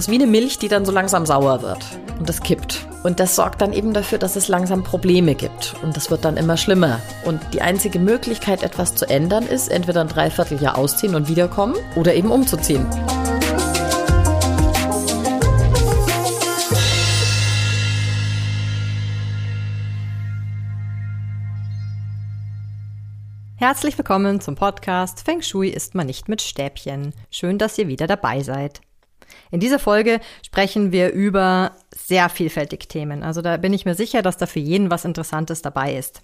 Das ist wie eine Milch, die dann so langsam sauer wird und das kippt. Und das sorgt dann eben dafür, dass es langsam Probleme gibt. Und das wird dann immer schlimmer. Und die einzige Möglichkeit, etwas zu ändern, ist entweder ein Dreivierteljahr ausziehen und wiederkommen oder eben umzuziehen. Herzlich willkommen zum Podcast Feng Shui ist man nicht mit Stäbchen. Schön, dass ihr wieder dabei seid. In dieser Folge sprechen wir über sehr vielfältige Themen. Also da bin ich mir sicher, dass da für jeden was Interessantes dabei ist.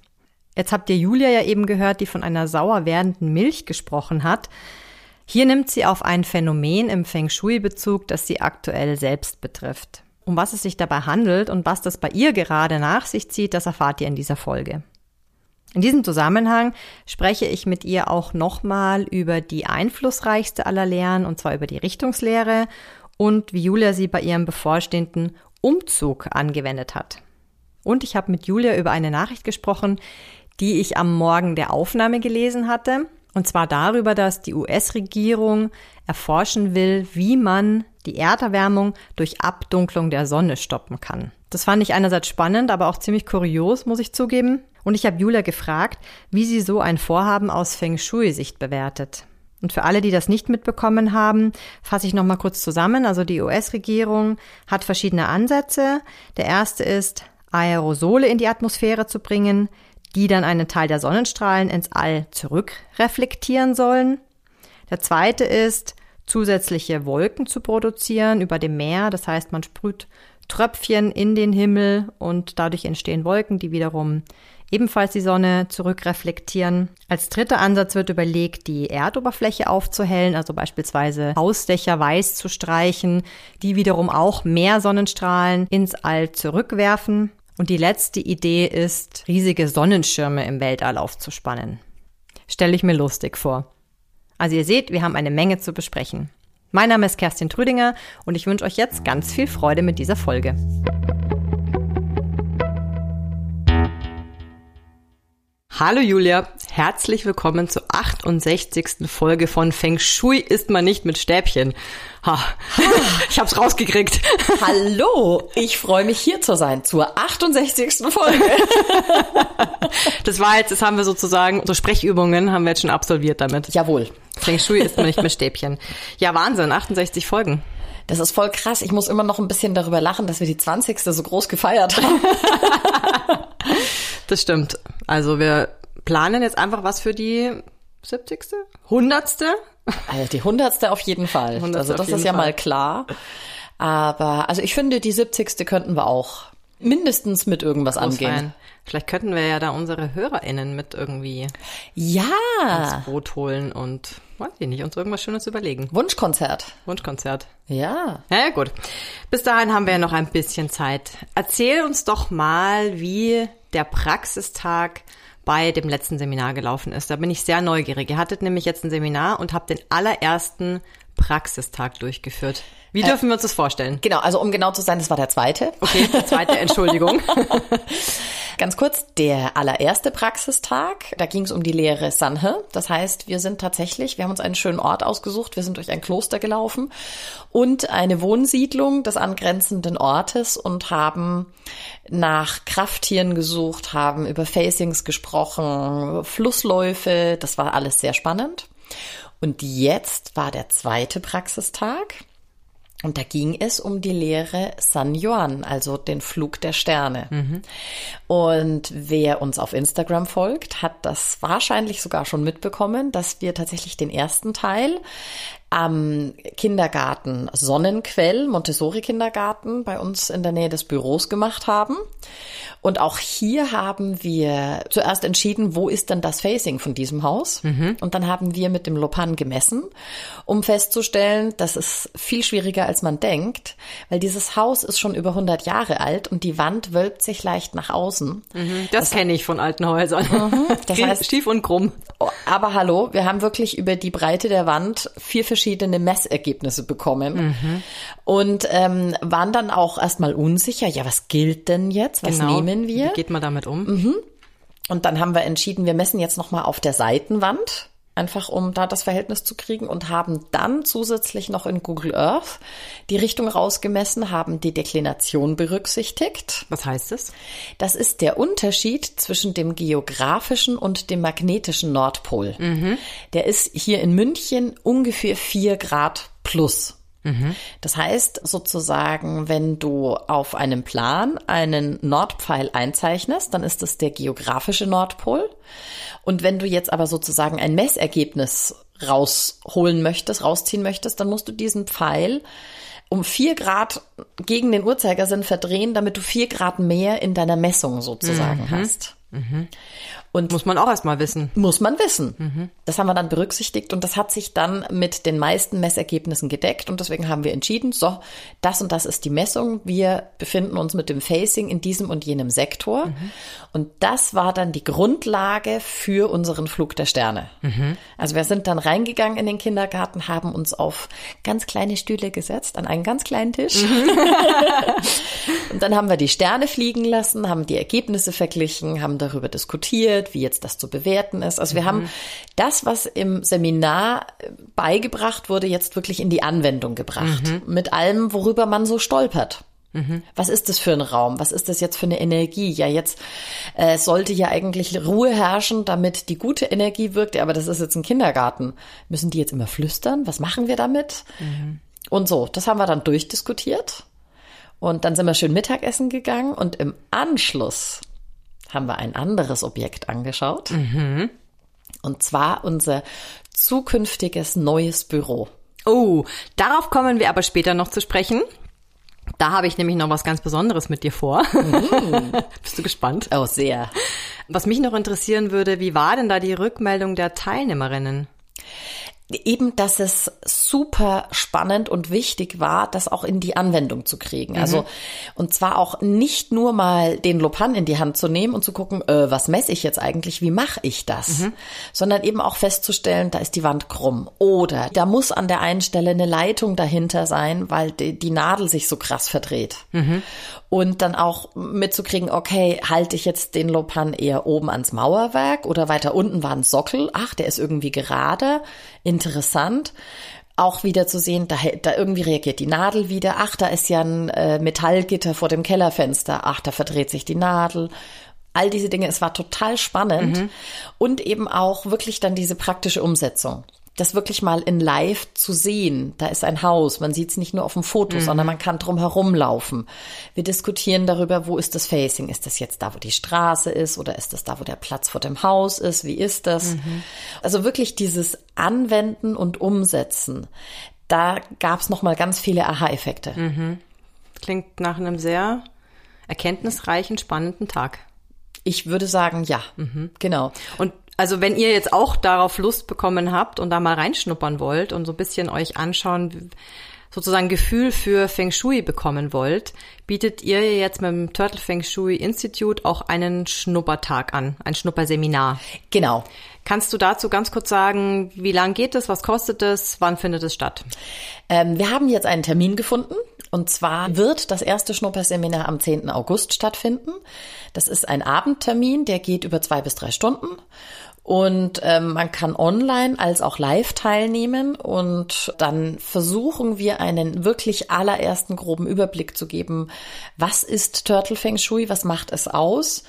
Jetzt habt ihr Julia ja eben gehört, die von einer sauer werdenden Milch gesprochen hat. Hier nimmt sie auf ein Phänomen im Feng Shui Bezug, das sie aktuell selbst betrifft. Um was es sich dabei handelt und was das bei ihr gerade nach sich zieht, das erfahrt ihr in dieser Folge. In diesem Zusammenhang spreche ich mit ihr auch nochmal über die einflussreichste aller Lehren, und zwar über die Richtungslehre und wie Julia sie bei ihrem bevorstehenden Umzug angewendet hat. Und ich habe mit Julia über eine Nachricht gesprochen, die ich am Morgen der Aufnahme gelesen hatte, und zwar darüber, dass die US-Regierung erforschen will, wie man die Erderwärmung durch Abdunklung der Sonne stoppen kann. Das fand ich einerseits spannend, aber auch ziemlich kurios, muss ich zugeben. Und ich habe Julia gefragt, wie sie so ein Vorhaben aus Feng Shui-Sicht bewertet. Und für alle, die das nicht mitbekommen haben, fasse ich noch mal kurz zusammen. Also die US-Regierung hat verschiedene Ansätze. Der erste ist, Aerosole in die Atmosphäre zu bringen, die dann einen Teil der Sonnenstrahlen ins All zurückreflektieren sollen. Der zweite ist, zusätzliche Wolken zu produzieren über dem Meer. Das heißt, man sprüht Tröpfchen in den Himmel und dadurch entstehen Wolken, die wiederum ebenfalls die Sonne zurückreflektieren. Als dritter Ansatz wird überlegt, die Erdoberfläche aufzuhellen, also beispielsweise Hausdächer weiß zu streichen, die wiederum auch mehr Sonnenstrahlen ins All zurückwerfen. Und die letzte Idee ist, riesige Sonnenschirme im Weltall aufzuspannen. Stelle ich mir lustig vor. Also ihr seht, wir haben eine Menge zu besprechen. Mein Name ist Kerstin Trüdinger und ich wünsche euch jetzt ganz viel Freude mit dieser Folge. Hallo Julia, herzlich willkommen zur 68. Folge von Feng Shui ist man nicht mit Stäbchen. Ha, ich hab's rausgekriegt. Hallo, ich freue mich hier zu sein zur 68. Folge. Das war jetzt, das haben wir sozusagen, so Sprechübungen haben wir jetzt schon absolviert damit. Jawohl. Feng Shui ist man nicht mit Stäbchen. Ja, Wahnsinn, 68 Folgen. Das ist voll krass. Ich muss immer noch ein bisschen darüber lachen, dass wir die 20. so groß gefeiert haben. Das stimmt. Also wir planen jetzt einfach was für die 70. 100. Also die 100. auf jeden Fall. 100. Also das ist ja Fall. mal klar. Aber also ich finde, die 70. könnten wir auch mindestens mit irgendwas angehen. Großfeiern. Vielleicht könnten wir ja da unsere HörerInnen mit irgendwie Ja, ins Boot holen und, weiß ich nicht, uns irgendwas Schönes überlegen. Wunschkonzert. Wunschkonzert. Ja. Na ja, gut. Bis dahin haben wir ja noch ein bisschen Zeit. Erzähl uns doch mal, wie der Praxistag bei dem letzten Seminar gelaufen ist. Da bin ich sehr neugierig. Ihr hattet nämlich jetzt ein Seminar und habt den allerersten Praxistag durchgeführt. Wie dürfen wir uns das vorstellen? Genau, also um genau zu sein, das war der zweite. Okay, zweite Entschuldigung. Ganz kurz, der allererste Praxistag, da ging es um die Lehre Sanhe. Das heißt, wir sind tatsächlich, wir haben uns einen schönen Ort ausgesucht, wir sind durch ein Kloster gelaufen und eine Wohnsiedlung des angrenzenden Ortes und haben nach Krafttieren gesucht, haben über Facings gesprochen, Flussläufe, das war alles sehr spannend. Und jetzt war der zweite Praxistag. Und da ging es um die Lehre San Yuan, also den Flug der Sterne. Und wer uns auf Instagram folgt, hat das wahrscheinlich sogar schon mitbekommen, dass wir tatsächlich den ersten Teil am Kindergarten Sonnenquell, Montessori Kindergarten, bei uns in der Nähe des Büros gemacht haben. Und auch hier haben wir zuerst entschieden, wo ist denn das Facing von diesem Haus? Und dann haben wir mit dem Lopan gemessen, um festzustellen, das ist viel schwieriger als man denkt, weil dieses Haus ist schon über 100 Jahre alt und die Wand wölbt sich leicht nach außen. Das kenne ich von alten Häusern. Das heißt- Stief und krumm. Oh, Aber hallo, wir haben wirklich über die Breite der Wand vier verschiedene Messergebnisse bekommen und ähm, waren dann auch erstmal unsicher, ja, was gilt denn jetzt? Was nehmen wir? Wie geht man damit um? Und dann haben wir entschieden, wir messen jetzt nochmal auf der Seitenwand einfach um da das Verhältnis zu kriegen und haben dann zusätzlich noch in Google Earth die Richtung rausgemessen, haben die Deklination berücksichtigt. Was heißt das? Das ist der Unterschied zwischen dem geografischen und dem magnetischen Nordpol. Mhm. Der ist hier in München ungefähr vier Grad plus. Das heißt sozusagen, wenn du auf einem Plan einen Nordpfeil einzeichnest, dann ist das der geografische Nordpol. Und wenn du jetzt aber sozusagen ein Messergebnis rausholen möchtest, rausziehen möchtest, dann musst du diesen Pfeil um vier Grad gegen den Uhrzeigersinn verdrehen, damit du vier Grad mehr in deiner Messung sozusagen mhm. hast. Mhm. Und muss man auch erstmal wissen. Muss man wissen. Mhm. Das haben wir dann berücksichtigt und das hat sich dann mit den meisten Messergebnissen gedeckt und deswegen haben wir entschieden, so, das und das ist die Messung. Wir befinden uns mit dem Facing in diesem und jenem Sektor. Mhm. Und das war dann die Grundlage für unseren Flug der Sterne. Mhm. Also wir sind dann reingegangen in den Kindergarten, haben uns auf ganz kleine Stühle gesetzt, an einen ganz kleinen Tisch. Mhm. und dann haben wir die Sterne fliegen lassen, haben die Ergebnisse verglichen, haben darüber diskutiert, wird, wie jetzt das zu bewerten ist. Also wir mhm. haben das, was im Seminar beigebracht wurde, jetzt wirklich in die Anwendung gebracht. Mhm. Mit allem, worüber man so stolpert. Mhm. Was ist das für ein Raum? Was ist das jetzt für eine Energie? Ja, jetzt äh, sollte ja eigentlich Ruhe herrschen, damit die gute Energie wirkt. Aber das ist jetzt ein Kindergarten. Müssen die jetzt immer flüstern? Was machen wir damit? Mhm. Und so, das haben wir dann durchdiskutiert. Und dann sind wir schön Mittagessen gegangen und im Anschluss haben wir ein anderes Objekt angeschaut. Mhm. Und zwar unser zukünftiges neues Büro. Oh, darauf kommen wir aber später noch zu sprechen. Da habe ich nämlich noch was ganz Besonderes mit dir vor. Mhm. Bist du gespannt? Oh, sehr. Was mich noch interessieren würde, wie war denn da die Rückmeldung der Teilnehmerinnen? Eben, dass es super spannend und wichtig war, das auch in die Anwendung zu kriegen. Mhm. Also und zwar auch nicht nur mal den Lopan in die Hand zu nehmen und zu gucken, äh, was messe ich jetzt eigentlich, wie mache ich das, mhm. sondern eben auch festzustellen, da ist die Wand krumm oder da muss an der einen Stelle eine Leitung dahinter sein, weil die, die Nadel sich so krass verdreht. Mhm und dann auch mitzukriegen, okay, halte ich jetzt den Lopan eher oben ans Mauerwerk oder weiter unten war ein Sockel, ach, der ist irgendwie gerade, interessant. Auch wieder zu sehen, da, da irgendwie reagiert die Nadel wieder, ach, da ist ja ein äh, Metallgitter vor dem Kellerfenster, ach, da verdreht sich die Nadel all diese Dinge. Es war total spannend mhm. und eben auch wirklich dann diese praktische Umsetzung das wirklich mal in live zu sehen. Da ist ein Haus, man sieht es nicht nur auf dem Foto, mhm. sondern man kann drum laufen. Wir diskutieren darüber, wo ist das Facing? Ist das jetzt da, wo die Straße ist oder ist das da, wo der Platz vor dem Haus ist? Wie ist das? Mhm. Also wirklich dieses Anwenden und Umsetzen. Da gab es noch mal ganz viele Aha-Effekte. Mhm. Klingt nach einem sehr erkenntnisreichen, spannenden Tag. Ich würde sagen, ja, mhm. genau. Und also wenn ihr jetzt auch darauf Lust bekommen habt und da mal reinschnuppern wollt und so ein bisschen euch anschauen, sozusagen Gefühl für Feng Shui bekommen wollt, bietet ihr jetzt mit dem Turtle Feng Shui Institute auch einen Schnuppertag an, ein Schnupperseminar. Genau. Kannst du dazu ganz kurz sagen, wie lang geht es, was kostet es, wann findet es statt? Ähm, wir haben jetzt einen Termin gefunden. Und zwar wird das erste Schnupperseminar am 10. August stattfinden. Das ist ein Abendtermin, der geht über zwei bis drei Stunden. Und ähm, man kann online als auch live teilnehmen und dann versuchen wir einen wirklich allerersten groben Überblick zu geben, was ist Turtle Feng Shui, was macht es aus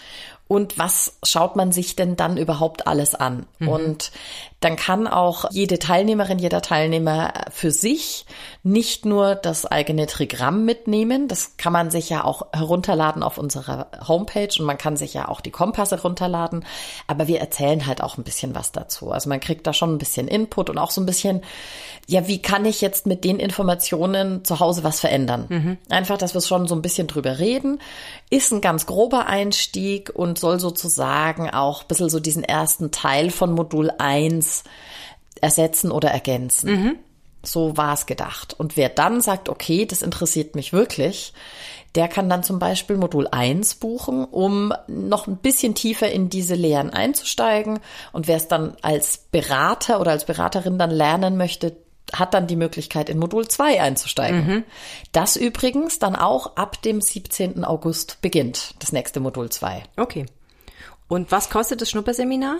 und was schaut man sich denn dann überhaupt alles an? Mhm. Und dann kann auch jede Teilnehmerin, jeder Teilnehmer für sich nicht nur das eigene Trigramm mitnehmen. Das kann man sich ja auch herunterladen auf unserer Homepage und man kann sich ja auch die Kompasse runterladen. Aber wir erzählen halt auch ein bisschen was dazu. Also man kriegt da schon ein bisschen Input und auch so ein bisschen, ja, wie kann ich jetzt mit den Informationen zu Hause was verändern? Mhm. Einfach, dass wir schon so ein bisschen drüber reden. Ist ein ganz grober Einstieg und soll sozusagen auch ein bisschen so diesen ersten Teil von Modul 1 ersetzen oder ergänzen. Mhm. So war es gedacht. Und wer dann sagt, okay, das interessiert mich wirklich, der kann dann zum Beispiel Modul 1 buchen, um noch ein bisschen tiefer in diese Lehren einzusteigen. Und wer es dann als Berater oder als Beraterin dann lernen möchte, hat dann die Möglichkeit, in Modul 2 einzusteigen. Mhm. Das übrigens dann auch ab dem 17. August beginnt, das nächste Modul 2. Okay. Und was kostet das Schnupperseminar?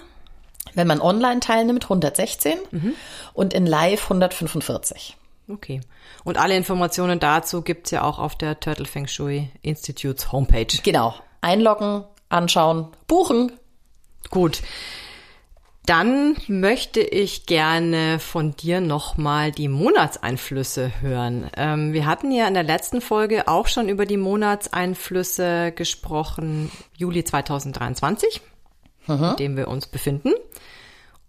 Wenn man online teilnimmt, 116 Mhm. und in live 145. Okay. Und alle Informationen dazu gibt's ja auch auf der Turtle Feng Shui Institutes Homepage. Genau. Einloggen, anschauen, buchen. Gut. Dann möchte ich gerne von dir nochmal die Monatseinflüsse hören. Ähm, wir hatten ja in der letzten Folge auch schon über die Monatseinflüsse gesprochen, Juli 2023, in dem wir uns befinden.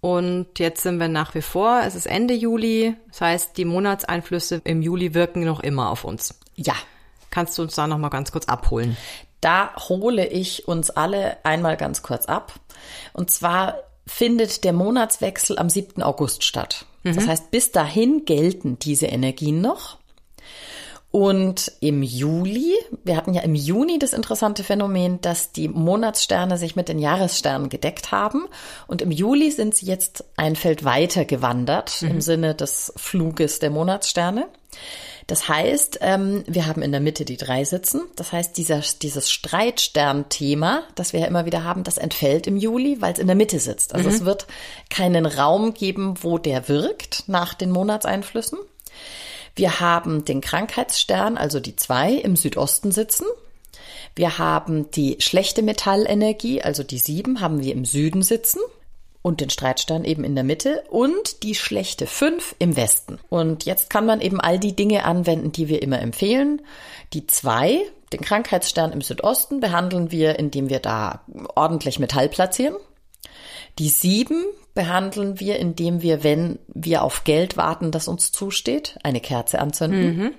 Und jetzt sind wir nach wie vor, es ist Ende Juli, das heißt, die Monatseinflüsse im Juli wirken noch immer auf uns. Ja. Kannst du uns da nochmal ganz kurz abholen? Da hole ich uns alle einmal ganz kurz ab. Und zwar findet der Monatswechsel am 7. August statt. Das heißt, bis dahin gelten diese Energien noch. Und im Juli, wir hatten ja im Juni das interessante Phänomen, dass die Monatssterne sich mit den Jahressternen gedeckt haben. Und im Juli sind sie jetzt ein Feld weiter gewandert im Sinne des Fluges der Monatssterne. Das heißt, ähm, wir haben in der Mitte die drei sitzen. Das heißt, dieser, dieses Streitstern-Thema, das wir ja immer wieder haben, das entfällt im Juli, weil es in der Mitte sitzt. Also es wird keinen Raum geben, wo der wirkt nach den Monatseinflüssen. Wir haben den Krankheitsstern, also die zwei, im Südosten sitzen. Wir haben die schlechte Metallenergie, also die sieben, haben wir im Süden sitzen. Und den Streitstern eben in der Mitte und die schlechte fünf im Westen. Und jetzt kann man eben all die Dinge anwenden, die wir immer empfehlen. Die zwei, den Krankheitsstern im Südosten, behandeln wir, indem wir da ordentlich Metall platzieren. Die sieben behandeln wir, indem wir, wenn wir auf Geld warten, das uns zusteht, eine Kerze anzünden.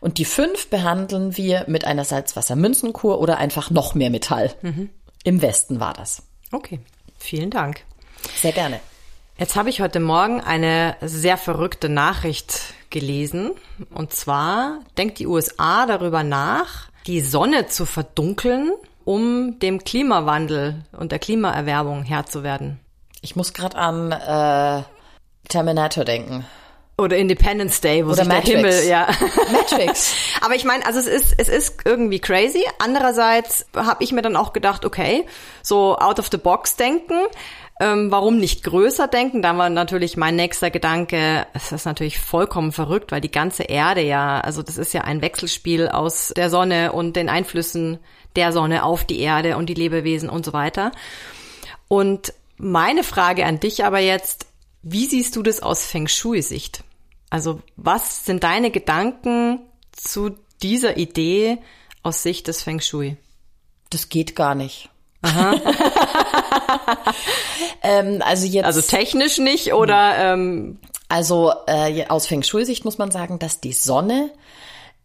Und die fünf behandeln wir mit einer Salzwassermünzenkur oder einfach noch mehr Metall. Im Westen war das. Okay, vielen Dank. Sehr gerne. Jetzt habe ich heute Morgen eine sehr verrückte Nachricht gelesen. Und zwar denkt die USA darüber nach, die Sonne zu verdunkeln, um dem Klimawandel und der Klimaerwärmung Herr zu werden. Ich muss gerade an äh, Terminator denken. Oder Independence Day, wo Oder sich der Matrix. Himmel, ja. Matrix. Aber ich meine, also es ist, es ist irgendwie crazy. Andererseits habe ich mir dann auch gedacht, okay, so out of the box denken. Ähm, warum nicht größer denken? Da war natürlich mein nächster Gedanke, es ist natürlich vollkommen verrückt, weil die ganze Erde ja, also das ist ja ein Wechselspiel aus der Sonne und den Einflüssen der Sonne auf die Erde und die Lebewesen und so weiter. Und meine Frage an dich aber jetzt, wie siehst du das aus Feng Shui-Sicht? Also was sind deine Gedanken zu dieser Idee aus Sicht des Feng Shui? Das geht gar nicht. ähm, also jetzt. Also technisch nicht oder ähm, Also äh, aus Feng Shui-Sicht muss man sagen, dass die Sonne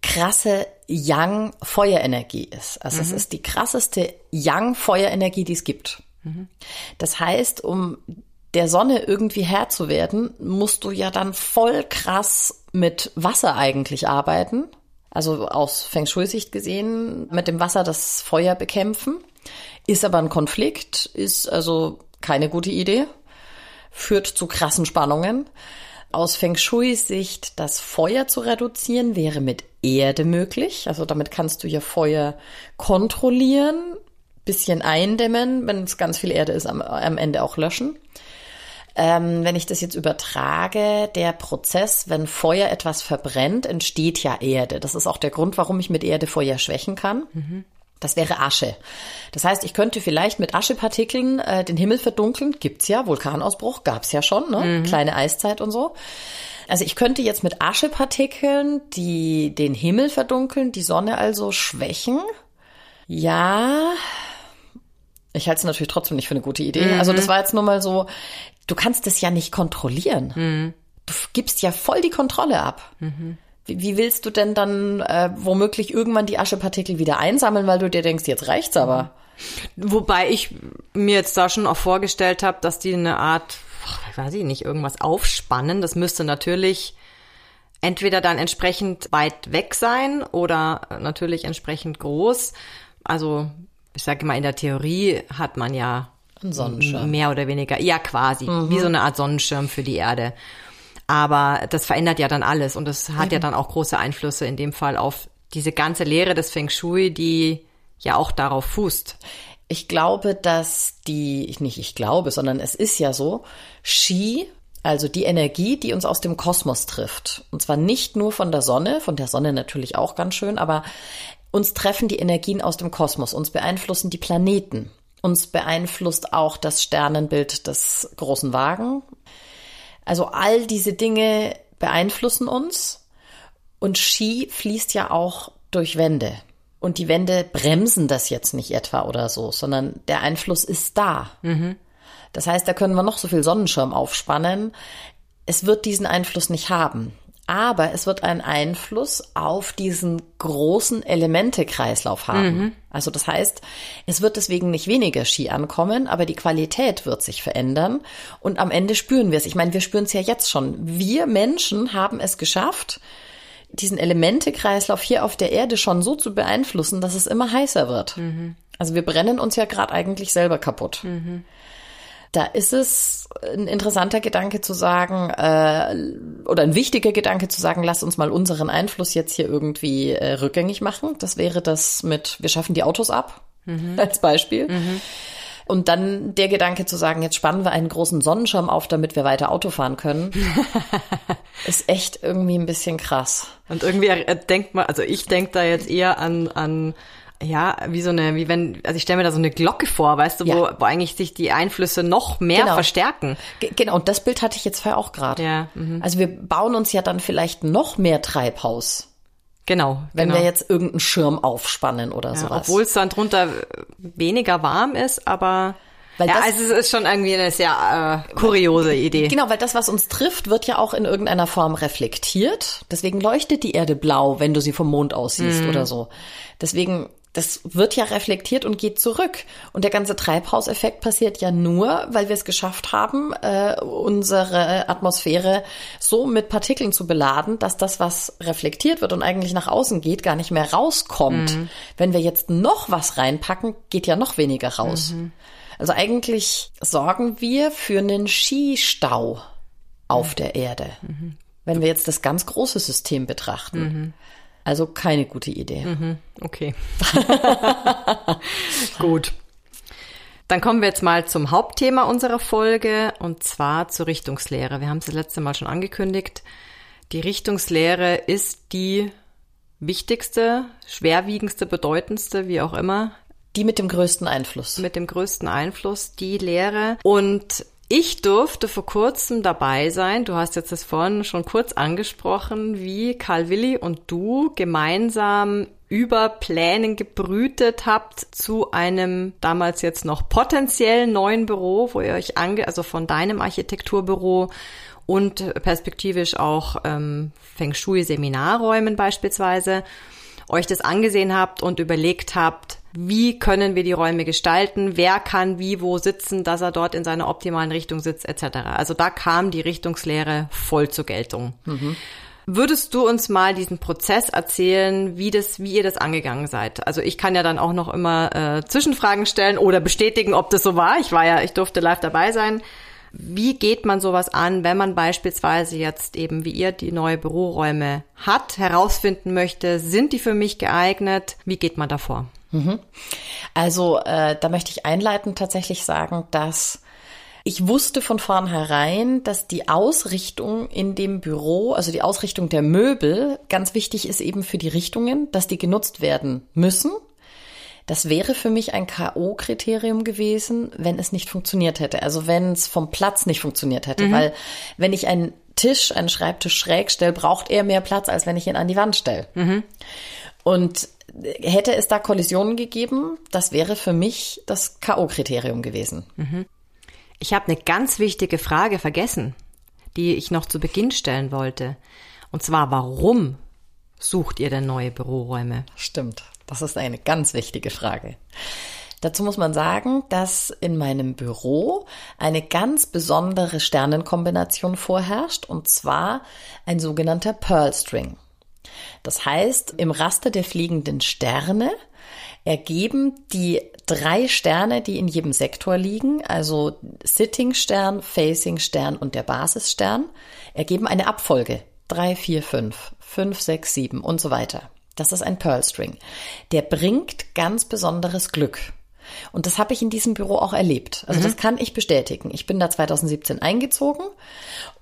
krasse Yang-Feuerenergie ist. Also es ist die krasseste Yang-Feuerenergie, die es gibt. Das heißt, um der Sonne irgendwie Herr zu werden, musst du ja dann voll krass mit Wasser eigentlich arbeiten. Also aus Feng Shui-Sicht gesehen, mit dem Wasser das Feuer bekämpfen. Ist aber ein Konflikt, ist also keine gute Idee, führt zu krassen Spannungen. Aus Feng Shui-Sicht das Feuer zu reduzieren wäre mit Erde möglich. Also damit kannst du ja Feuer kontrollieren, bisschen eindämmen, wenn es ganz viel Erde ist, am, am Ende auch löschen. Ähm, wenn ich das jetzt übertrage, der Prozess, wenn Feuer etwas verbrennt, entsteht ja Erde. Das ist auch der Grund, warum ich mit Erde Feuer schwächen kann. Das wäre Asche. Das heißt, ich könnte vielleicht mit Aschepartikeln äh, den Himmel verdunkeln. Gibt's ja, Vulkanausbruch gab's ja schon, ne? Kleine Eiszeit und so. Also ich könnte jetzt mit Aschepartikeln die den Himmel verdunkeln, die Sonne also schwächen. Ja, ich halte es natürlich trotzdem nicht für eine gute Idee. Also das war jetzt nur mal so, du kannst das ja nicht kontrollieren. Du f- gibst ja voll die Kontrolle ab. Wie, wie willst du denn dann äh, womöglich irgendwann die Aschepartikel wieder einsammeln, weil du dir denkst, jetzt reicht's aber. wobei ich mir jetzt da schon auch vorgestellt habe, dass die eine Art, weiß ich nicht, irgendwas aufspannen. Das müsste natürlich entweder dann entsprechend weit weg sein oder natürlich entsprechend groß. Also ich sage mal, in der Theorie hat man ja Ein Sonnenschirm. mehr oder weniger, ja quasi, wie so eine Art Sonnenschirm für die Erde. Aber das verändert ja dann alles und das hat ja dann auch große Einflüsse in dem Fall auf diese ganze Lehre des Feng Shui, die ja auch darauf fußt. Ich glaube, dass die, nicht ich glaube, sondern es ist ja so, Ski, also die Energie, die uns aus dem Kosmos trifft, und zwar nicht nur von der Sonne, von der Sonne natürlich auch ganz schön, aber uns treffen die Energien aus dem Kosmos, uns beeinflussen die Planeten, uns beeinflusst auch das Sternenbild des großen Wagen. Also all diese Dinge beeinflussen uns und Ski fließt ja auch durch Wände. Und die Wände bremsen das jetzt nicht etwa oder so, sondern der Einfluss ist da. Mhm. Das heißt, da können wir noch so viel Sonnenschirm aufspannen. Es wird diesen Einfluss nicht haben. Aber es wird einen Einfluss auf diesen großen Elementekreislauf haben. Mhm. Also das heißt, es wird deswegen nicht weniger Ski ankommen, aber die Qualität wird sich verändern. Und am Ende spüren wir es. Ich meine, wir spüren es ja jetzt schon. Wir Menschen haben es geschafft, diesen Elementekreislauf hier auf der Erde schon so zu beeinflussen, dass es immer heißer wird. Mhm. Also wir brennen uns ja gerade eigentlich selber kaputt. Mhm. Da ist es ein interessanter Gedanke zu sagen, äh, oder ein wichtiger Gedanke zu sagen, lass uns mal unseren Einfluss jetzt hier irgendwie äh, rückgängig machen. Das wäre das mit, wir schaffen die Autos ab, mhm. als Beispiel. Mhm. Und dann der Gedanke zu sagen, jetzt spannen wir einen großen Sonnenschirm auf, damit wir weiter Auto fahren können, ist echt irgendwie ein bisschen krass. Und irgendwie denkt man, also ich denke da jetzt eher an, an ja, wie so eine, wie wenn, also ich stelle mir da so eine Glocke vor, weißt du, ja. wo, wo eigentlich sich die Einflüsse noch mehr genau. verstärken. G genau, und das Bild hatte ich jetzt vorher auch gerade. Ja, mhm. Also wir bauen uns ja dann vielleicht noch mehr Treibhaus. Genau. Wenn genau. wir jetzt irgendeinen Schirm aufspannen oder ja, sowas. Obwohl es dann drunter weniger warm ist, aber weil ja, das, also es ist schon irgendwie eine sehr äh, kuriose Idee. Genau, weil das, was uns trifft, wird ja auch in irgendeiner Form reflektiert. Deswegen leuchtet die Erde blau, wenn du sie vom Mond aus siehst mm. oder so. Deswegen das wird ja reflektiert und geht zurück. Und der ganze Treibhauseffekt passiert ja nur, weil wir es geschafft haben, äh, unsere Atmosphäre so mit Partikeln zu beladen, dass das, was reflektiert wird und eigentlich nach außen geht, gar nicht mehr rauskommt. Mhm. Wenn wir jetzt noch was reinpacken, geht ja noch weniger raus. Mhm. Also eigentlich sorgen wir für einen Skistau auf mhm. der Erde. Mhm. Wenn wir jetzt das ganz große System betrachten. Also keine gute Idee. Mhm, okay. Gut. Dann kommen wir jetzt mal zum Hauptthema unserer Folge und zwar zur Richtungslehre. Wir haben es das letzte Mal schon angekündigt. Die Richtungslehre ist die wichtigste, schwerwiegendste, bedeutendste, wie auch immer. Die mit dem größten Einfluss. Mit dem größten Einfluss, die Lehre. Und ich durfte vor kurzem dabei sein. Du hast jetzt das vorhin schon kurz angesprochen, wie Karl Willi und du gemeinsam über Plänen gebrütet habt zu einem damals jetzt noch potenziell neuen Büro, wo ihr euch ange, also von deinem Architekturbüro und perspektivisch auch ähm, Feng Shui Seminarräumen beispielsweise euch das angesehen habt und überlegt habt, wie können wir die Räume gestalten, wer kann wie wo sitzen, dass er dort in seiner optimalen Richtung sitzt, etc. Also da kam die Richtungslehre voll zur Geltung. Mhm. Würdest du uns mal diesen Prozess erzählen, wie das, wie ihr das angegangen seid? Also ich kann ja dann auch noch immer äh, Zwischenfragen stellen oder bestätigen, ob das so war. Ich war ja, ich durfte live dabei sein. Wie geht man sowas an, wenn man beispielsweise jetzt eben wie ihr die neue Büroräume hat, herausfinden möchte, sind die für mich geeignet? Wie geht man davor? Mhm. Also äh, da möchte ich einleitend tatsächlich sagen, dass ich wusste von vornherein, dass die Ausrichtung in dem Büro, also die Ausrichtung der Möbel, ganz wichtig ist eben für die Richtungen, dass die genutzt werden müssen das wäre für mich ein K.O.-Kriterium gewesen, wenn es nicht funktioniert hätte. Also wenn es vom Platz nicht funktioniert hätte. Mhm. Weil wenn ich einen Tisch, einen Schreibtisch schräg stelle, braucht er mehr Platz, als wenn ich ihn an die Wand stelle. Mhm. Und hätte es da Kollisionen gegeben, das wäre für mich das K.O.-Kriterium gewesen. Mhm. Ich habe eine ganz wichtige Frage vergessen, die ich noch zu Beginn stellen wollte. Und zwar, warum sucht ihr denn neue Büroräume? Stimmt. Das ist eine ganz wichtige Frage. Dazu muss man sagen, dass in meinem Büro eine ganz besondere Sternenkombination vorherrscht, und zwar ein sogenannter Pearl String. Das heißt, im Raster der fliegenden Sterne ergeben die drei Sterne, die in jedem Sektor liegen, also Sitting Stern, Facing Stern und der Basisstern, ergeben eine Abfolge. Drei, vier, fünf, fünf, sechs, sieben und so weiter. Das ist ein Pearl String. Der bringt ganz besonderes Glück. Und das habe ich in diesem Büro auch erlebt. Also mhm. das kann ich bestätigen. Ich bin da 2017 eingezogen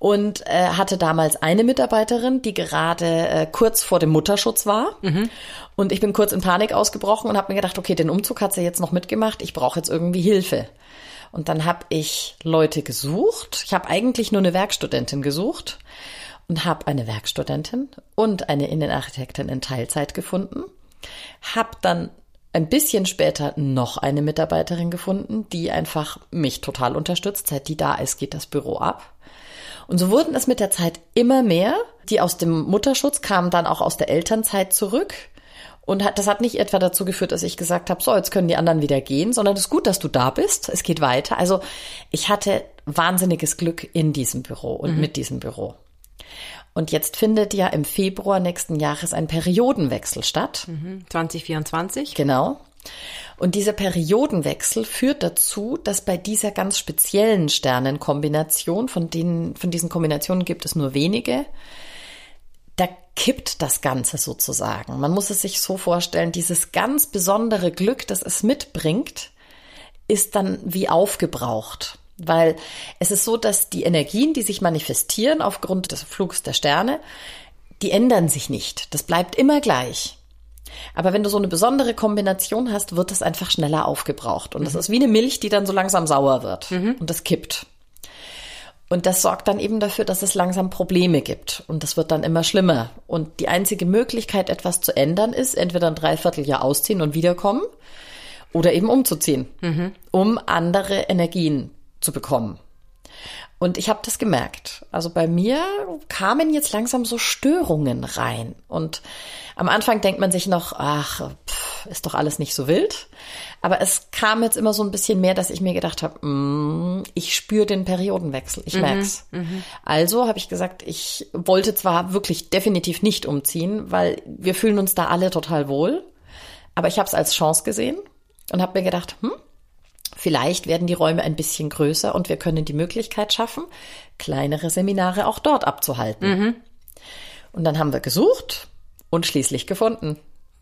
und äh, hatte damals eine Mitarbeiterin, die gerade äh, kurz vor dem Mutterschutz war. Mhm. Und ich bin kurz in Panik ausgebrochen und habe mir gedacht, okay, den Umzug hat sie jetzt noch mitgemacht. Ich brauche jetzt irgendwie Hilfe. Und dann habe ich Leute gesucht. Ich habe eigentlich nur eine Werkstudentin gesucht und habe eine Werkstudentin und eine Innenarchitektin in Teilzeit gefunden. Habe dann ein bisschen später noch eine Mitarbeiterin gefunden, die einfach mich total unterstützt. Seit die da ist, geht das Büro ab. Und so wurden es mit der Zeit immer mehr. Die aus dem Mutterschutz kamen dann auch aus der Elternzeit zurück. Und hat, das hat nicht etwa dazu geführt, dass ich gesagt habe, so, jetzt können die anderen wieder gehen, sondern es ist gut, dass du da bist. Es geht weiter. Also ich hatte wahnsinniges Glück in diesem Büro und mhm. mit diesem Büro. Und jetzt findet ja im Februar nächsten Jahres ein Periodenwechsel statt. 2024. Mhm. Genau. Und dieser Periodenwechsel führt dazu, dass bei dieser ganz speziellen Sternenkombination, von denen, von diesen Kombinationen gibt es nur wenige, da kippt das Ganze sozusagen. Man muss es sich so vorstellen, dieses ganz besondere Glück, das es mitbringt, ist dann wie aufgebraucht. Weil es ist so, dass die Energien, die sich manifestieren aufgrund des Flugs der Sterne, die ändern sich nicht. Das bleibt immer gleich. Aber wenn du so eine besondere Kombination hast, wird es einfach schneller aufgebraucht. Und das mhm. ist wie eine Milch, die dann so langsam sauer wird. Mhm. Und das kippt. Und das sorgt dann eben dafür, dass es langsam Probleme gibt. Und das wird dann immer schlimmer. Und die einzige Möglichkeit, etwas zu ändern, ist entweder ein Dreivierteljahr ausziehen und wiederkommen oder eben umzuziehen, mhm. um andere Energien zu bekommen. Und ich habe das gemerkt. Also bei mir kamen jetzt langsam so Störungen rein. Und am Anfang denkt man sich noch, ach, pff, ist doch alles nicht so wild. Aber es kam jetzt immer so ein bisschen mehr, dass ich mir gedacht habe, mm, ich spüre den Periodenwechsel, ich mhm, merk's. Mhm, also habe ich gesagt, ich wollte zwar wirklich definitiv nicht umziehen, weil wir fühlen uns da alle total wohl. Aber ich habe es als Chance gesehen und habe mir gedacht, hm, Vielleicht werden die Räume ein bisschen größer und wir können die Möglichkeit schaffen, kleinere Seminare auch dort abzuhalten. Mhm. Und dann haben wir gesucht und schließlich gefunden.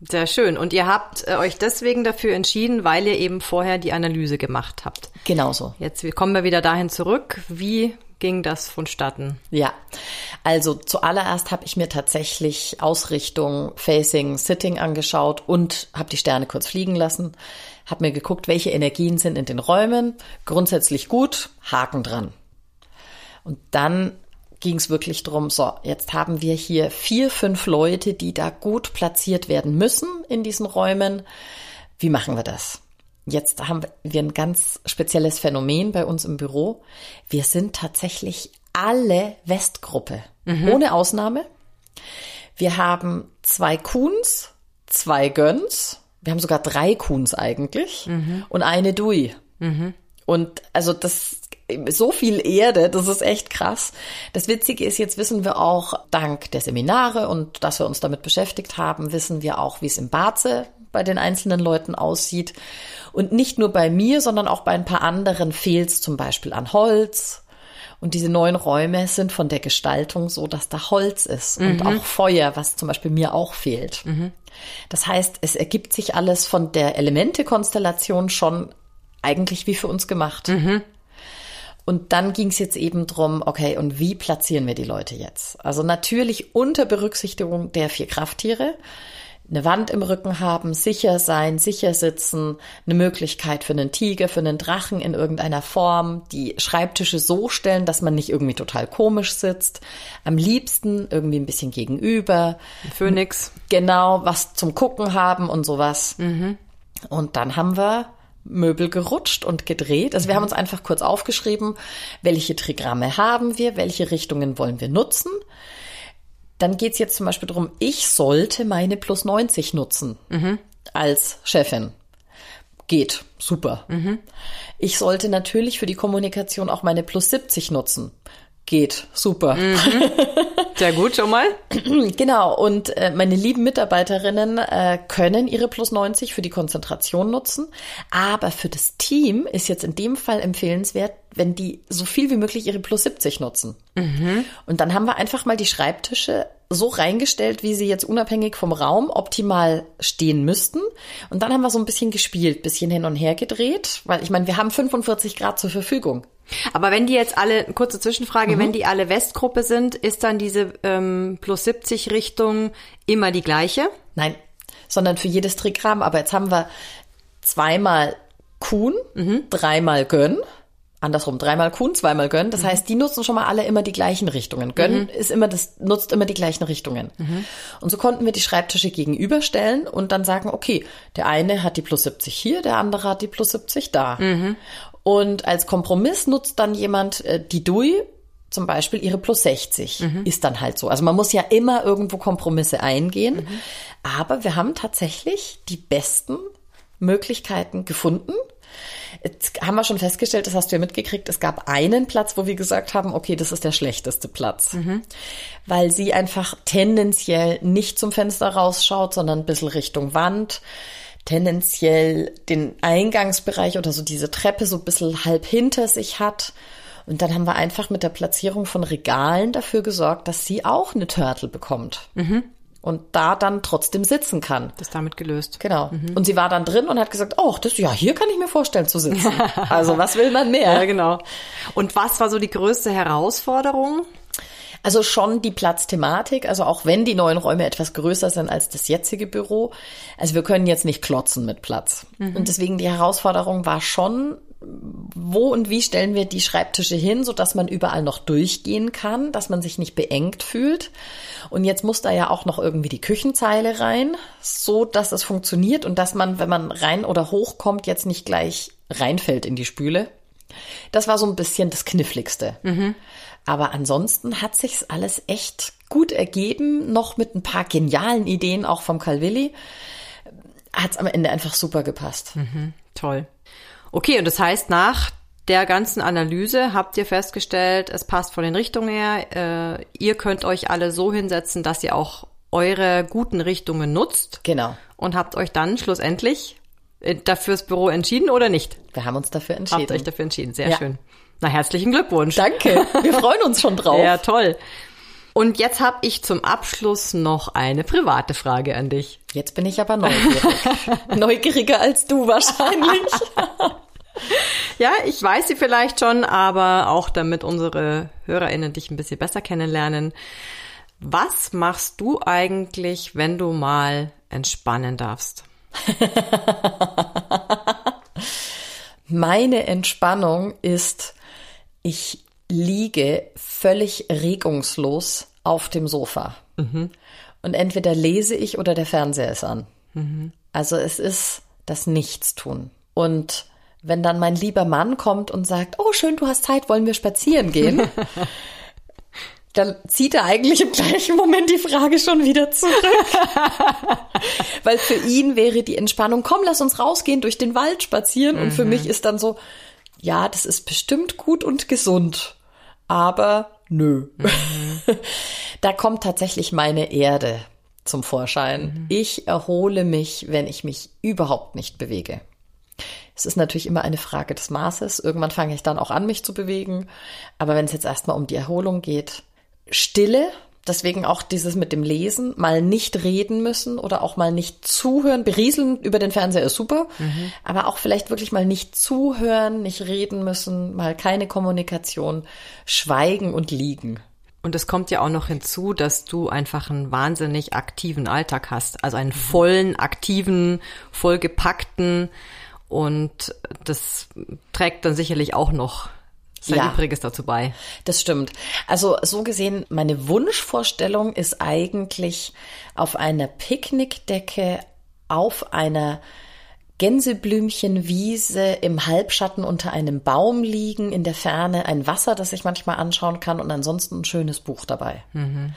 Sehr schön. Und ihr habt äh, euch deswegen dafür entschieden, weil ihr eben vorher die Analyse gemacht habt. Genauso. Jetzt kommen wir wieder dahin zurück. Wie ging das vonstatten? Ja, also zuallererst habe ich mir tatsächlich Ausrichtung, Facing, Sitting angeschaut und habe die Sterne kurz fliegen lassen habe mir geguckt, welche Energien sind in den Räumen. Grundsätzlich gut, Haken dran. Und dann ging es wirklich drum. so, jetzt haben wir hier vier, fünf Leute, die da gut platziert werden müssen in diesen Räumen. Wie machen wir das? Jetzt haben wir ein ganz spezielles Phänomen bei uns im Büro. Wir sind tatsächlich alle Westgruppe, mhm. ohne Ausnahme. Wir haben zwei Kuhns, zwei Gönns, wir haben sogar drei Kuhns eigentlich mhm. und eine Dui. Mhm. Und also das so viel Erde, das ist echt krass. Das Witzige ist, jetzt wissen wir auch, dank der Seminare und dass wir uns damit beschäftigt haben, wissen wir auch, wie es im Barze bei den einzelnen Leuten aussieht. Und nicht nur bei mir, sondern auch bei ein paar anderen fehlt es zum Beispiel an Holz. Und diese neuen Räume sind von der Gestaltung so, dass da Holz ist mhm. und auch Feuer, was zum Beispiel mir auch fehlt. Mhm. Das heißt, es ergibt sich alles von der Elemente-Konstellation schon eigentlich wie für uns gemacht. Mhm. Und dann ging es jetzt eben drum, okay, und wie platzieren wir die Leute jetzt? Also natürlich unter Berücksichtigung der vier Krafttiere eine Wand im Rücken haben, sicher sein, sicher sitzen, eine Möglichkeit für einen Tiger, für einen Drachen in irgendeiner Form, die Schreibtische so stellen, dass man nicht irgendwie total komisch sitzt. Am liebsten irgendwie ein bisschen gegenüber. Phönix. Genau, was zum Gucken haben und sowas. Mhm. Und dann haben wir Möbel gerutscht und gedreht. Also wir haben uns einfach kurz aufgeschrieben, welche Trigramme haben wir, welche Richtungen wollen wir nutzen dann geht's jetzt zum Beispiel darum, ich sollte meine plus 90 nutzen mhm. als Chefin. Geht, super. Mhm. Ich sollte natürlich für die Kommunikation auch meine plus 70 nutzen. Geht, super. Mhm. Sehr gut, schon mal. genau, und äh, meine lieben Mitarbeiterinnen äh, können ihre plus 90 für die Konzentration nutzen, aber für das Team ist jetzt in dem Fall empfehlenswert, wenn die so viel wie möglich ihre plus 70 nutzen. Mhm. Und dann haben wir einfach mal die Schreibtische so reingestellt, wie sie jetzt unabhängig vom Raum optimal stehen müssten. Und dann haben wir so ein bisschen gespielt, bisschen hin und her gedreht, weil ich meine, wir haben 45 Grad zur Verfügung. Aber wenn die jetzt alle, kurze Zwischenfrage, mhm. wenn die alle Westgruppe sind, ist dann diese ähm, plus 70 Richtung immer die gleiche? Nein, sondern für jedes Trigramm. Aber jetzt haben wir zweimal Kuhn, mhm. dreimal Gönn andersrum, dreimal Kuhn, zweimal Gönn. Das mhm. heißt, die nutzen schon mal alle immer die gleichen Richtungen. Gönn mhm. ist immer das, nutzt immer die gleichen Richtungen. Mhm. Und so konnten wir die Schreibtische gegenüberstellen und dann sagen, okay, der eine hat die plus 70 hier, der andere hat die plus 70 da. Mhm. Und als Kompromiss nutzt dann jemand äh, die DUI zum Beispiel ihre plus 60. Mhm. Ist dann halt so. Also man muss ja immer irgendwo Kompromisse eingehen. Mhm. Aber wir haben tatsächlich die besten Möglichkeiten gefunden. Jetzt haben wir schon festgestellt, das hast du ja mitgekriegt, es gab einen Platz, wo wir gesagt haben, okay, das ist der schlechteste Platz. Mhm. Weil sie einfach tendenziell nicht zum Fenster rausschaut, sondern ein bisschen Richtung Wand. Tendenziell den Eingangsbereich oder so diese Treppe so ein bisschen halb hinter sich hat. Und dann haben wir einfach mit der Platzierung von Regalen dafür gesorgt, dass sie auch eine Turtle bekommt. Mhm und da dann trotzdem sitzen kann. Das damit gelöst. Genau. Mhm. Und sie war dann drin und hat gesagt, oh, das, ja, hier kann ich mir vorstellen zu sitzen. also was will man mehr? Ja, genau. Und was war so die größte Herausforderung? Also schon die Platzthematik, also auch wenn die neuen Räume etwas größer sind als das jetzige Büro. Also wir können jetzt nicht klotzen mit Platz. Mhm. Und deswegen die Herausforderung war schon, wo und wie stellen wir die Schreibtische hin, so dass man überall noch durchgehen kann, dass man sich nicht beengt fühlt. Und jetzt muss da ja auch noch irgendwie die Küchenzeile rein, so dass es funktioniert und dass man, wenn man rein oder hochkommt, jetzt nicht gleich reinfällt in die Spüle. Das war so ein bisschen das Kniffligste. Mhm. Aber ansonsten hat sich's alles echt gut ergeben, noch mit ein paar genialen Ideen auch vom Calvilli. Hat's am Ende einfach super gepasst. Mhm, toll. Okay, und das heißt, nach der ganzen Analyse habt ihr festgestellt, es passt von den Richtungen her. Äh, ihr könnt euch alle so hinsetzen, dass ihr auch eure guten Richtungen nutzt. Genau. Und habt euch dann schlussendlich äh, dafür das Büro entschieden oder nicht? Wir haben uns dafür entschieden. Habt euch dafür entschieden, sehr ja. schön. Na, herzlichen Glückwunsch. Danke. Wir freuen uns schon drauf. Ja, toll. Und jetzt habe ich zum Abschluss noch eine private Frage an dich. Jetzt bin ich aber neugierig. Neugieriger als du wahrscheinlich. Ja, ich weiß sie vielleicht schon, aber auch damit unsere HörerInnen dich ein bisschen besser kennenlernen. Was machst du eigentlich, wenn du mal entspannen darfst? Meine Entspannung ist, ich liege völlig regungslos auf dem Sofa. Mhm. Und entweder lese ich oder der Fernseher ist an. Mhm. Also es ist das Nichtstun. Und wenn dann mein lieber Mann kommt und sagt, oh schön, du hast Zeit, wollen wir spazieren gehen? dann zieht er eigentlich im gleichen Moment die Frage schon wieder zurück. Weil für ihn wäre die Entspannung, komm, lass uns rausgehen, durch den Wald spazieren. Und für mhm. mich ist dann so, ja, das ist bestimmt gut und gesund. Aber nö. Mhm. da kommt tatsächlich meine Erde zum Vorschein. Mhm. Ich erhole mich, wenn ich mich überhaupt nicht bewege. Es ist natürlich immer eine Frage des Maßes. Irgendwann fange ich dann auch an, mich zu bewegen. Aber wenn es jetzt erstmal um die Erholung geht, Stille, deswegen auch dieses mit dem Lesen, mal nicht reden müssen oder auch mal nicht zuhören. Berieseln über den Fernseher ist super, mhm. aber auch vielleicht wirklich mal nicht zuhören, nicht reden müssen, mal keine Kommunikation, schweigen und liegen. Und es kommt ja auch noch hinzu, dass du einfach einen wahnsinnig aktiven Alltag hast. Also einen vollen, aktiven, vollgepackten, und das trägt dann sicherlich auch noch sein ja, Übriges dazu bei. Das stimmt. Also so gesehen, meine Wunschvorstellung ist eigentlich auf einer Picknickdecke auf einer Gänseblümchenwiese im Halbschatten unter einem Baum liegen, in der Ferne ein Wasser, das ich manchmal anschauen kann und ansonsten ein schönes Buch dabei. Mhm.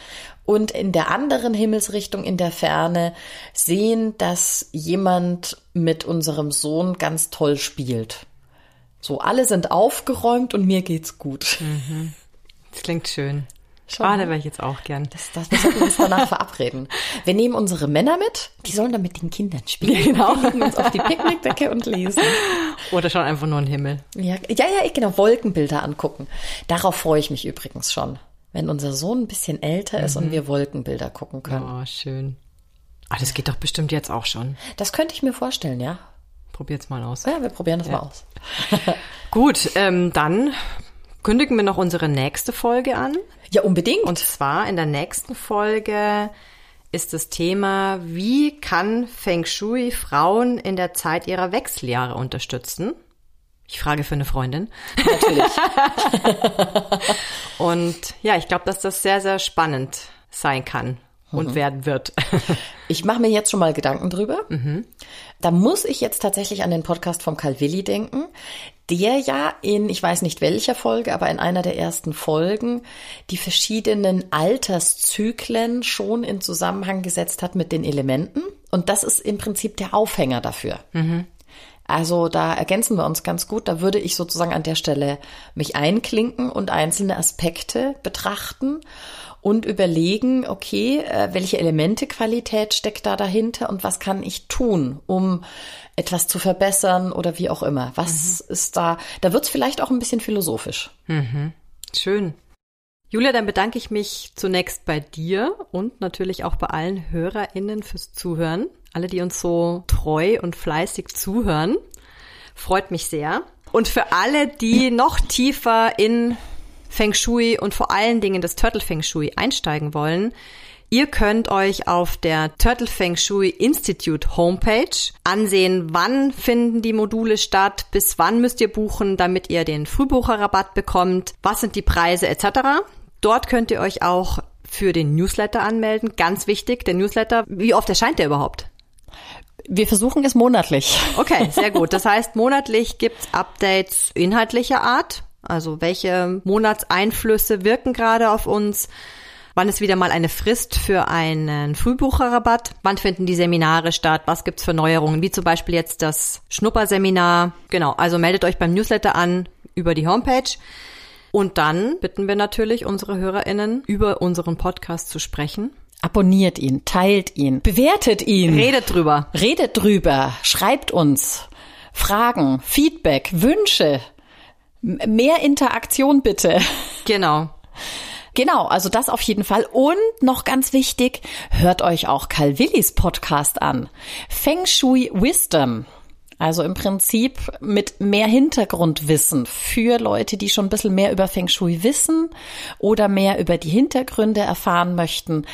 Und in der anderen Himmelsrichtung in der Ferne sehen, dass jemand mit unserem Sohn ganz toll spielt. So, alle sind aufgeräumt und mir geht's gut. Mhm. Das klingt schön. Schon. Ah, da wäre ich jetzt auch gern. Das, das, das sollten wir uns danach verabreden. Wir nehmen unsere Männer mit, die sollen dann mit den Kindern spielen. Genau. Wir legen uns auf die Picknickdecke und lesen. Oder schon einfach nur einen Himmel. Ja, ja, ja, genau, Wolkenbilder angucken. Darauf freue ich mich übrigens schon. Wenn unser Sohn ein bisschen älter ist und wir Wolkenbilder gucken können. Oh, schön. Ah, das geht doch bestimmt jetzt auch schon. Das könnte ich mir vorstellen, ja. Probiert's mal aus. Ja, wir probieren das mal aus. Gut, ähm, dann kündigen wir noch unsere nächste Folge an. Ja, unbedingt. Und zwar in der nächsten Folge ist das Thema, wie kann Feng Shui Frauen in der Zeit ihrer Wechseljahre unterstützen? Ich frage für eine Freundin. Natürlich. Und ja, ich glaube, dass das sehr, sehr spannend sein kann und werden wird. Ich mache mir jetzt schon mal Gedanken drüber. Da muss ich jetzt tatsächlich an den Podcast vom Karl Willi denken, der ja in, ich weiß nicht welcher Folge, aber in einer der ersten Folgen die verschiedenen Alterszyklen schon in Zusammenhang gesetzt hat mit den Elementen. Und das ist im Prinzip der Aufhänger dafür. Also da ergänzen wir uns ganz gut. Da würde ich sozusagen an der Stelle mich einklinken und einzelne Aspekte betrachten und überlegen, okay, äh, welche Elementequalität steckt da dahinter und was kann ich tun, um etwas zu verbessern oder wie auch immer. Was ist da? Da wird's vielleicht auch ein bisschen philosophisch. Schön. Julia, dann bedanke ich mich zunächst bei dir und natürlich auch bei allen HörerInnen fürs Zuhören. Alle, die uns so treu und fleißig zuhören. Freut mich sehr. Und für alle, die noch tiefer in Feng Shui und vor allen Dingen das Turtle Feng Shui einsteigen wollen, Ihr könnt euch auf der Turtle Feng Shui Institute Homepage ansehen, wann finden die Module statt, bis wann müsst ihr buchen, damit ihr den Frühbucherrabatt bekommt, was sind die Preise etc. Dort könnt ihr euch auch für den Newsletter anmelden. Ganz wichtig, der Newsletter, wie oft erscheint der überhaupt? Wir versuchen es monatlich. Okay, sehr gut. Das heißt, monatlich gibt's Updates inhaltlicher Art. Also welche Monatseinflüsse wirken gerade auf uns? Wann ist wieder mal eine Frist für einen Frühbucherrabatt? Wann finden die Seminare statt? Was gibt's für Neuerungen? Wie zum Beispiel jetzt das Schnupperseminar. Genau, also meldet euch beim Newsletter an über die Homepage. Und dann bitten wir natürlich unsere HörerInnen, über unseren Podcast zu sprechen. Abonniert ihn, teilt ihn, bewertet ihn. Redet drüber. Redet drüber, schreibt uns Fragen, Feedback, Wünsche, mehr Interaktion bitte. Genau. Genau, also das auf jeden Fall. Und noch ganz wichtig, hört euch auch Karl Willis Podcast an. Feng Shui Wisdom. Also im Prinzip mit mehr Hintergrundwissen für Leute, die schon ein bisschen mehr über Feng Shui wissen oder mehr über die Hintergründe erfahren möchten.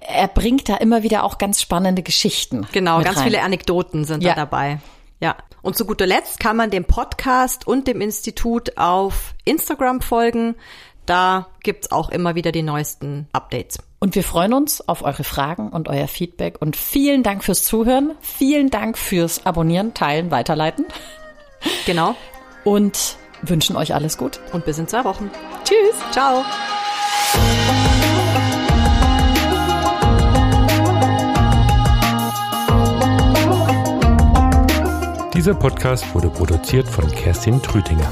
Er bringt da immer wieder auch ganz spannende Geschichten. Genau, ganz rein. viele Anekdoten sind Ja. da dabei. Ja. Und zu guter Letzt kann man dem Podcast und dem Institut auf Instagram folgen. Da gibt's auch immer wieder die neuesten Updates. Und wir freuen uns auf eure Fragen und euer Feedback. Und vielen Dank fürs Zuhören. Vielen Dank fürs Abonnieren, Teilen, Weiterleiten. Genau. Und wünschen euch alles gut. Und bis in zwei Wochen. Tschüss. Ciao. Dieser Podcast wurde produziert von Kerstin Trütinger.